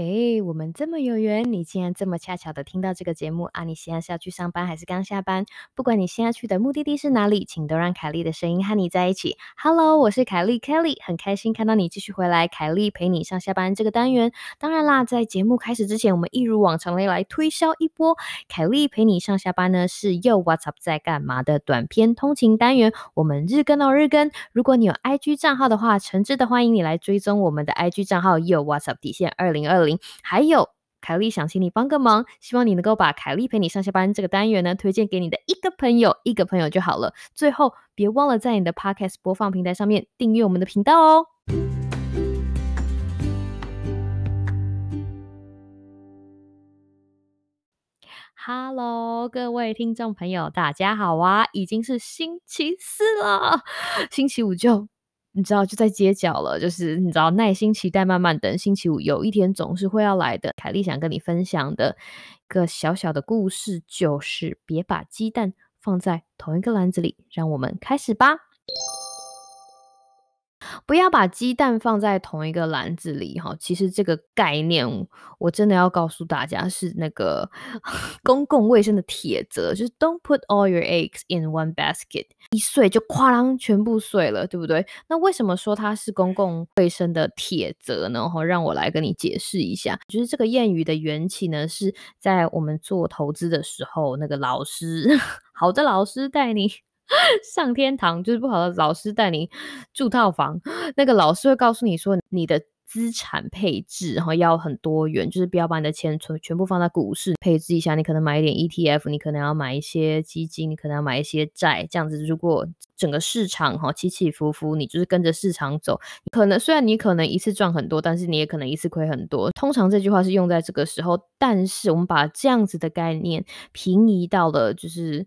嘿，我们这么有缘，你竟然这么恰巧的听到这个节目啊！你现在是要去上班还是刚下班？不管你现在去的目的地是哪里，请都让凯莉的声音和你在一起。Hello，我是凯莉 Kelly，很开心看到你继续回来。凯莉陪你上下班这个单元，当然啦，在节目开始之前，我们一如往常的来推销一波。凯莉陪你上下班呢，是 Yo What's Up 在干嘛的短篇通勤单元，我们日更哦日更。如果你有 IG 账号的话，诚挚的欢迎你来追踪我们的 IG 账号 Yo What's Up 底线二零二。零还有凯莉想请你帮个忙，希望你能够把凯莉陪你上下班这个单元呢推荐给你的一个朋友，一个朋友就好了。最后别忘了在你的 Podcast 播放平台上面订阅我们的频道哦。Hello，各位听众朋友，大家好啊！已经是星期四了，星期五就。你知道就在街角了，就是你知道耐心期待，慢慢等，星期五有一天总是会要来的。凯丽想跟你分享的一个小小的故事，就是别把鸡蛋放在同一个篮子里。让我们开始吧。不要把鸡蛋放在同一个篮子里，哈，其实这个概念我真的要告诉大家是那个 公共卫生的铁则，就是 Don't put all your eggs in one basket，一碎就哐啷全部碎了，对不对？那为什么说它是公共卫生的铁则呢？哈，让我来跟你解释一下，就是这个谚语的缘起呢，是在我们做投资的时候，那个老师，好的老师带你。上天堂就是不好的老师带你住套房，那个老师会告诉你说你的资产配置然后要很多元，就是不要把你的钱存全部放在股市配置一下，你可能买一点 ETF，你可能要买一些基金，你可能要买一些债，这样子如果整个市场哈起起伏伏，你就是跟着市场走，可能虽然你可能一次赚很多，但是你也可能一次亏很多。通常这句话是用在这个时候，但是我们把这样子的概念平移到了就是。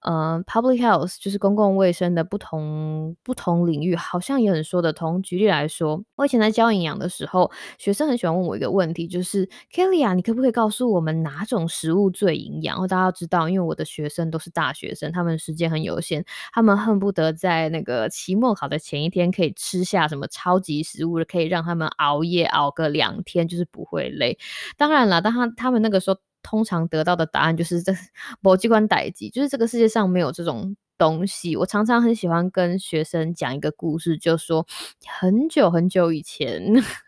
呃，public health 就是公共卫生的不同不同领域，好像也很说得通。举例来说，我以前在教营养的时候，学生很喜欢问我一个问题，就是 Kelly 啊，你可不可以告诉我们哪种食物最营养？大家要知道，因为我的学生都是大学生，他们时间很有限，他们恨不得在那个期末考的前一天可以吃下什么超级食物，可以让他们熬夜熬个两天，就是不会累。当然了，当他他们那个时候。通常得到的答案就是这某机关代机，就是这个世界上没有这种东西。我常常很喜欢跟学生讲一个故事，就说很久很久以前，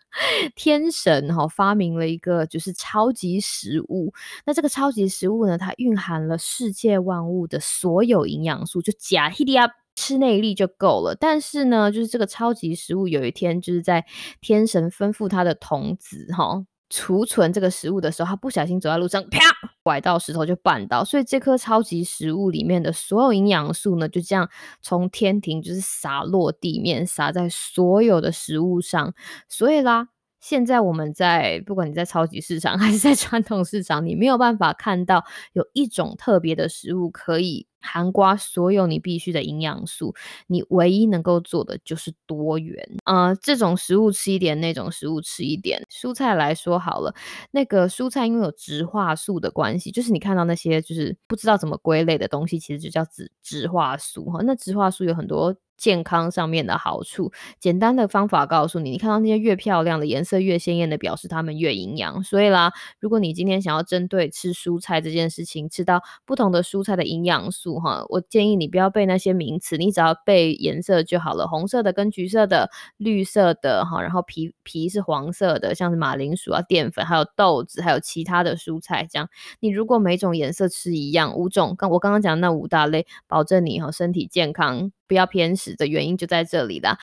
天神哈发明了一个就是超级食物。那这个超级食物呢，它蕴含了世界万物的所有营养素，就加一点吃那一粒就够了。但是呢，就是这个超级食物有一天就是在天神吩咐他的童子哈。储存这个食物的时候，他不小心走在路上，啪，拐到石头就绊倒，所以这颗超级食物里面的所有营养素呢，就这样从天庭就是洒落地面，洒在所有的食物上。所以啦，现在我们在不管你在超级市场 还是在传统市场，你没有办法看到有一种特别的食物可以。含瓜所有你必须的营养素，你唯一能够做的就是多元啊，这种食物吃一点，那种食物吃一点。蔬菜来说好了，那个蔬菜因为有植化素的关系，就是你看到那些就是不知道怎么归类的东西，其实就叫植植化素哈。那植化素有很多。健康上面的好处，简单的方法告诉你，你看到那些越漂亮的颜色越鲜艳的，表示它们越营养。所以啦，如果你今天想要针对吃蔬菜这件事情，吃到不同的蔬菜的营养素哈，我建议你不要背那些名词，你只要背颜色就好了，红色的跟橘色的，绿色的哈，然后皮皮是黄色的，像是马铃薯啊、淀粉，还有豆子，还有其他的蔬菜，这样你如果每种颜色吃一样，五种，刚我刚刚讲那五大类，保证你哈身体健康。不要偏食的原因就在这里了。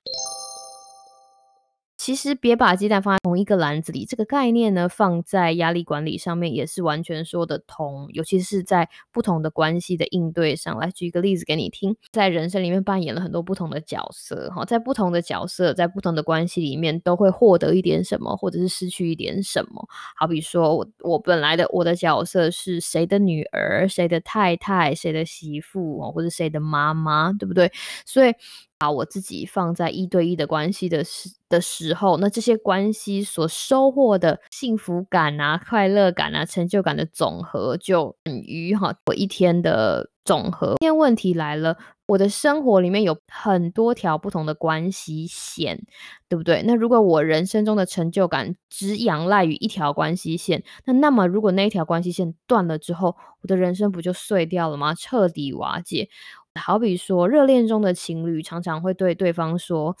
其实别把鸡蛋放在同一个篮子里，这个概念呢，放在压力管理上面也是完全说得通，尤其是在不同的关系的应对上。来举一个例子给你听，在人生里面扮演了很多不同的角色，哈，在不同的角色，在不同的关系里面，都会获得一点什么，或者是失去一点什么。好比说我我本来的我的角色是谁的女儿，谁的太太，谁的媳妇，或者谁的妈妈，对不对？所以。把我自己放在一对一的关系的时的时候，那这些关系所收获的幸福感啊、快乐感啊、成就感的总和，就等于哈我一天的。总和。今天问题来了，我的生活里面有很多条不同的关系线，对不对？那如果我人生中的成就感只仰赖于一条关系线，那那么如果那一条关系线断了之后，我的人生不就碎掉了吗？彻底瓦解。好比说，热恋中的情侣常常会对对方说：“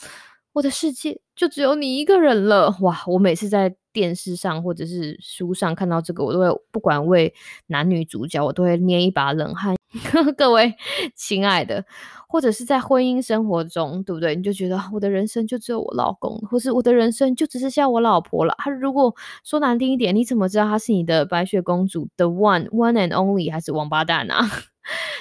我的世界就只有你一个人了。”哇！我每次在电视上或者是书上看到这个，我都会不管为男女主角，我都会捏一把冷汗。各位亲爱的，或者是在婚姻生活中，对不对？你就觉得我的人生就只有我老公，或是我的人生就只是像我老婆了。他如果说难听一点，你怎么知道他是你的白雪公主，the one one and only，还是王八蛋啊？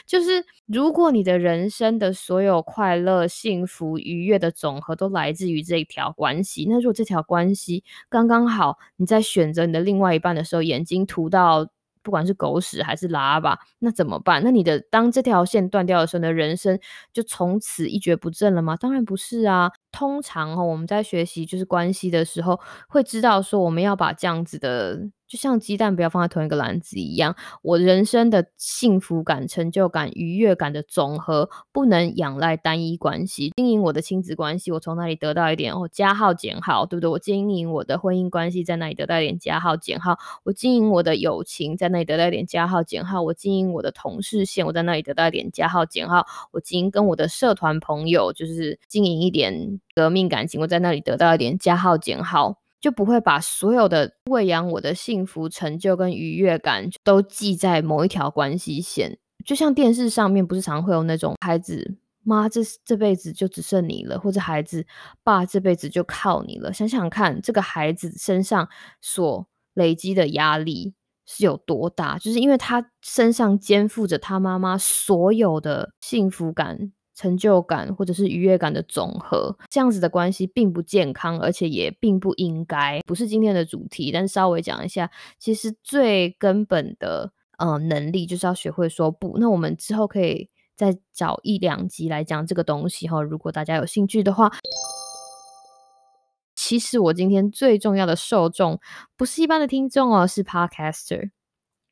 就是如果你的人生的所有快乐、幸福、愉悦的总和都来自于这一条关系，那如果这条关系刚刚好，你在选择你的另外一半的时候，眼睛涂到不管是狗屎还是拉吧，那怎么办？那你的当这条线断掉的时候，你的人生就从此一蹶不振了吗？当然不是啊。通常哈，我们在学习就是关系的时候，会知道说我们要把这样子的。就像鸡蛋不要放在同一个篮子一样，我人生的幸福感、成就感、愉悦感的总和不能仰赖单一关系。经营我的亲子关系，我从那里得到一点哦，加号减号，对不对？我经营我的婚姻关系，在那里得到一点加号减号。我经营我的友情，在那里得到一点加号减号。我经营我的同事线，我在那里得到一点加号减号。我经营跟我的社团朋友，就是经营一点革命感情，我在那里得到一点加号减号。就不会把所有的喂养我的幸福、成就跟愉悦感都记在某一条关系线。就像电视上面不是常会有那种孩子妈这这辈子就只剩你了，或者孩子爸这辈子就靠你了。想想看，这个孩子身上所累积的压力是有多大？就是因为他身上肩负着他妈妈所有的幸福感。成就感或者是愉悦感的总和，这样子的关系并不健康，而且也并不应该，不是今天的主题。但稍微讲一下，其实最根本的呃能力就是要学会说不。那我们之后可以再找一两集来讲这个东西哈。如果大家有兴趣的话，其实我今天最重要的受众不是一般的听众哦，是 Podcaster。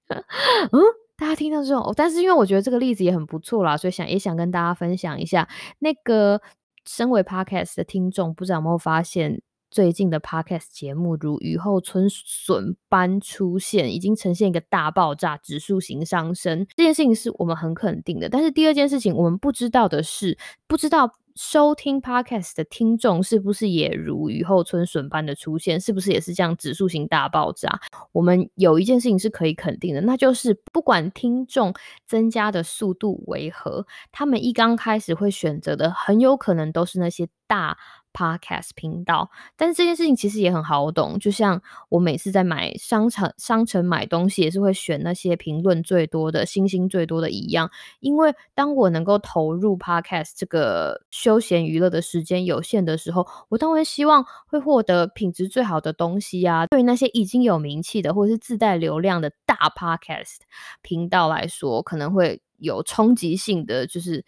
嗯。大家听到这种，但是因为我觉得这个例子也很不错啦，所以想也想跟大家分享一下。那个身为 podcast 的听众，不知道有没有发现，最近的 podcast 节目如雨后春笋般出现，已经呈现一个大爆炸，指数型上升。这件事情是我们很肯定的。但是第二件事情，我们不知道的是，不知道。收听 podcast 的听众是不是也如雨后春笋般的出现？是不是也是这样指数型大爆炸？我们有一件事情是可以肯定的，那就是不管听众增加的速度为何，他们一刚开始会选择的很有可能都是那些大。Podcast 频道，但是这件事情其实也很好懂，就像我每次在买商城商城买东西，也是会选那些评论最多的、星星最多的一样。因为当我能够投入 Podcast 这个休闲娱乐的时间有限的时候，我当然希望会获得品质最好的东西啊。对于那些已经有名气的或者是自带流量的大 Podcast 频道来说，可能会有冲击性的，就是。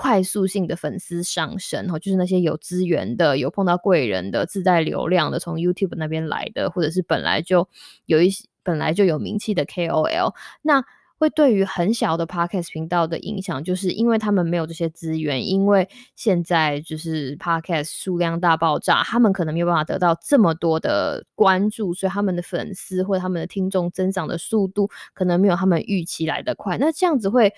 快速性的粉丝上升，哈，就是那些有资源的、有碰到贵人的、自带流量的，从 YouTube 那边来的，或者是本来就有一些本来就有名气的 KOL，那会对于很小的 Podcast 频道的影响，就是因为他们没有这些资源，因为现在就是 Podcast 数量大爆炸，他们可能没有办法得到这么多的关注，所以他们的粉丝或者他们的听众增长的速度，可能没有他们预期来的快。那这样子会。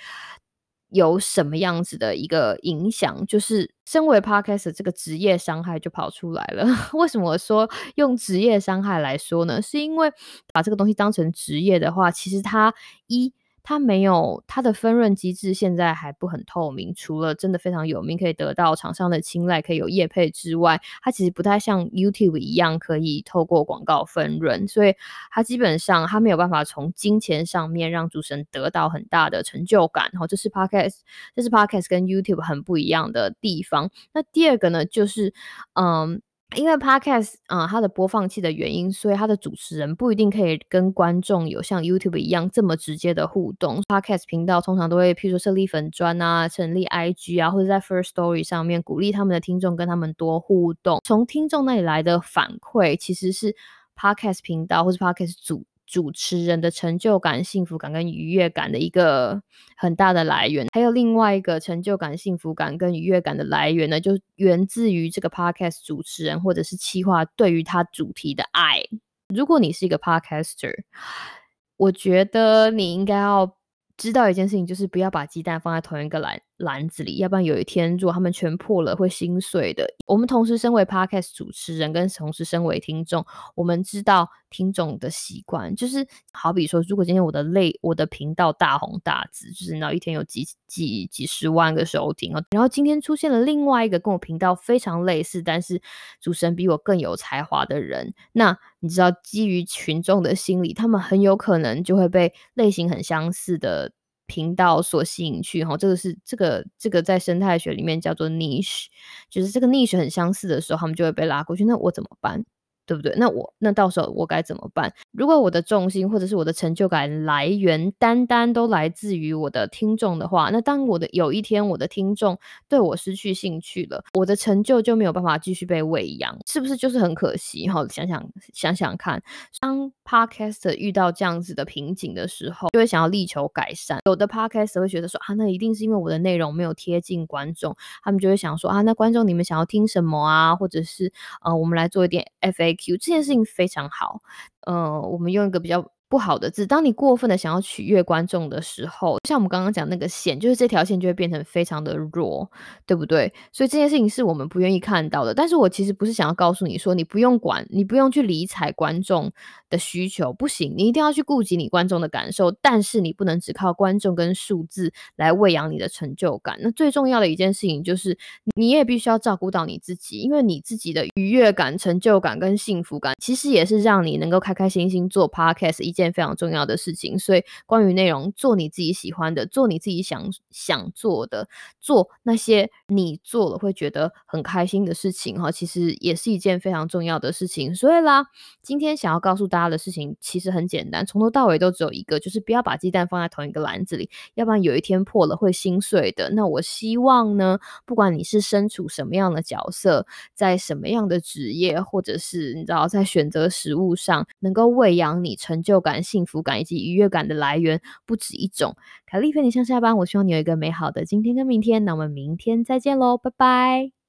有什么样子的一个影响？就是身为 podcast 这个职业伤害就跑出来了。为什么说用职业伤害来说呢？是因为把这个东西当成职业的话，其实它一。它没有它的分润机制，现在还不很透明。除了真的非常有名，可以得到厂商的青睐，可以有业配之外，它其实不太像 YouTube 一样可以透过广告分润。所以它基本上它没有办法从金钱上面让主持人得到很大的成就感。然后这是 Podcast，这是 Podcast 跟 YouTube 很不一样的地方。那第二个呢，就是嗯。因为 podcast 啊，它的播放器的原因，所以它的主持人不一定可以跟观众有像 YouTube 一样这么直接的互动。podcast 频道通常都会，譬如说设立粉专啊，成立 IG 啊，或者在 First Story 上面鼓励他们的听众跟他们多互动。从听众那里来的反馈，其实是 podcast 频道或是 podcast 主。主持人的成就感、幸福感跟愉悦感的一个很大的来源。还有另外一个成就感、幸福感跟愉悦感的来源呢，就源自于这个 podcast 主持人或者是企划对于他主题的爱。如果你是一个 podcaster，我觉得你应该要。知道一件事情，就是不要把鸡蛋放在同一个篮篮子里，要不然有一天如果他们全破了，会心碎的。我们同时身为 podcast 主持人，跟同时身为听众，我们知道听众的习惯，就是好比说，如果今天我的类我的频道大红大紫，就是那一天有几几几十万个收听哦，然后今天出现了另外一个跟我频道非常类似，但是主持人比我更有才华的人，那你知道基于群众的心理，他们很有可能就会被类型很相似的。频道所吸引去哈，这个是这个这个在生态学里面叫做 niche，就是这个 niche 很相似的时候，他们就会被拉过去。那我怎么办？对不对？那我那到时候我该怎么办？如果我的重心或者是我的成就感来源单单都来自于我的听众的话，那当我的有一天我的听众对我失去兴趣了，我的成就就没有办法继续被喂养，是不是就是很可惜？哈，想想想想看，当 podcast 遇到这样子的瓶颈的时候，就会想要力求改善。有的 podcast 会觉得说啊，那一定是因为我的内容没有贴近观众，他们就会想说啊，那观众你们想要听什么啊？或者是呃，我们来做一点 FA。这件事情非常好，呃，我们用一个比较。不好的字，当你过分的想要取悦观众的时候，像我们刚刚讲那个线，就是这条线就会变成非常的弱，对不对？所以这件事情是我们不愿意看到的。但是我其实不是想要告诉你说，你不用管，你不用去理睬观众的需求，不行，你一定要去顾及你观众的感受。但是你不能只靠观众跟数字来喂养你的成就感。那最重要的一件事情就是，你也必须要照顾到你自己，因为你自己的愉悦感、成就感跟幸福感，其实也是让你能够开开心心做 podcast 一。件非常重要的事情，所以关于内容，做你自己喜欢的，做你自己想想做的，做那些你做了会觉得很开心的事情，哈，其实也是一件非常重要的事情。所以啦，今天想要告诉大家的事情其实很简单，从头到尾都只有一个，就是不要把鸡蛋放在同一个篮子里，要不然有一天破了会心碎的。那我希望呢，不管你是身处什么样的角色，在什么样的职业，或者是你知道在选择食物上，能够喂养你成就感。幸福感以及愉悦感的来源不止一种。凯丽陪你上下班，我希望你有一个美好的今天跟明天。那我们明天再见喽，拜拜。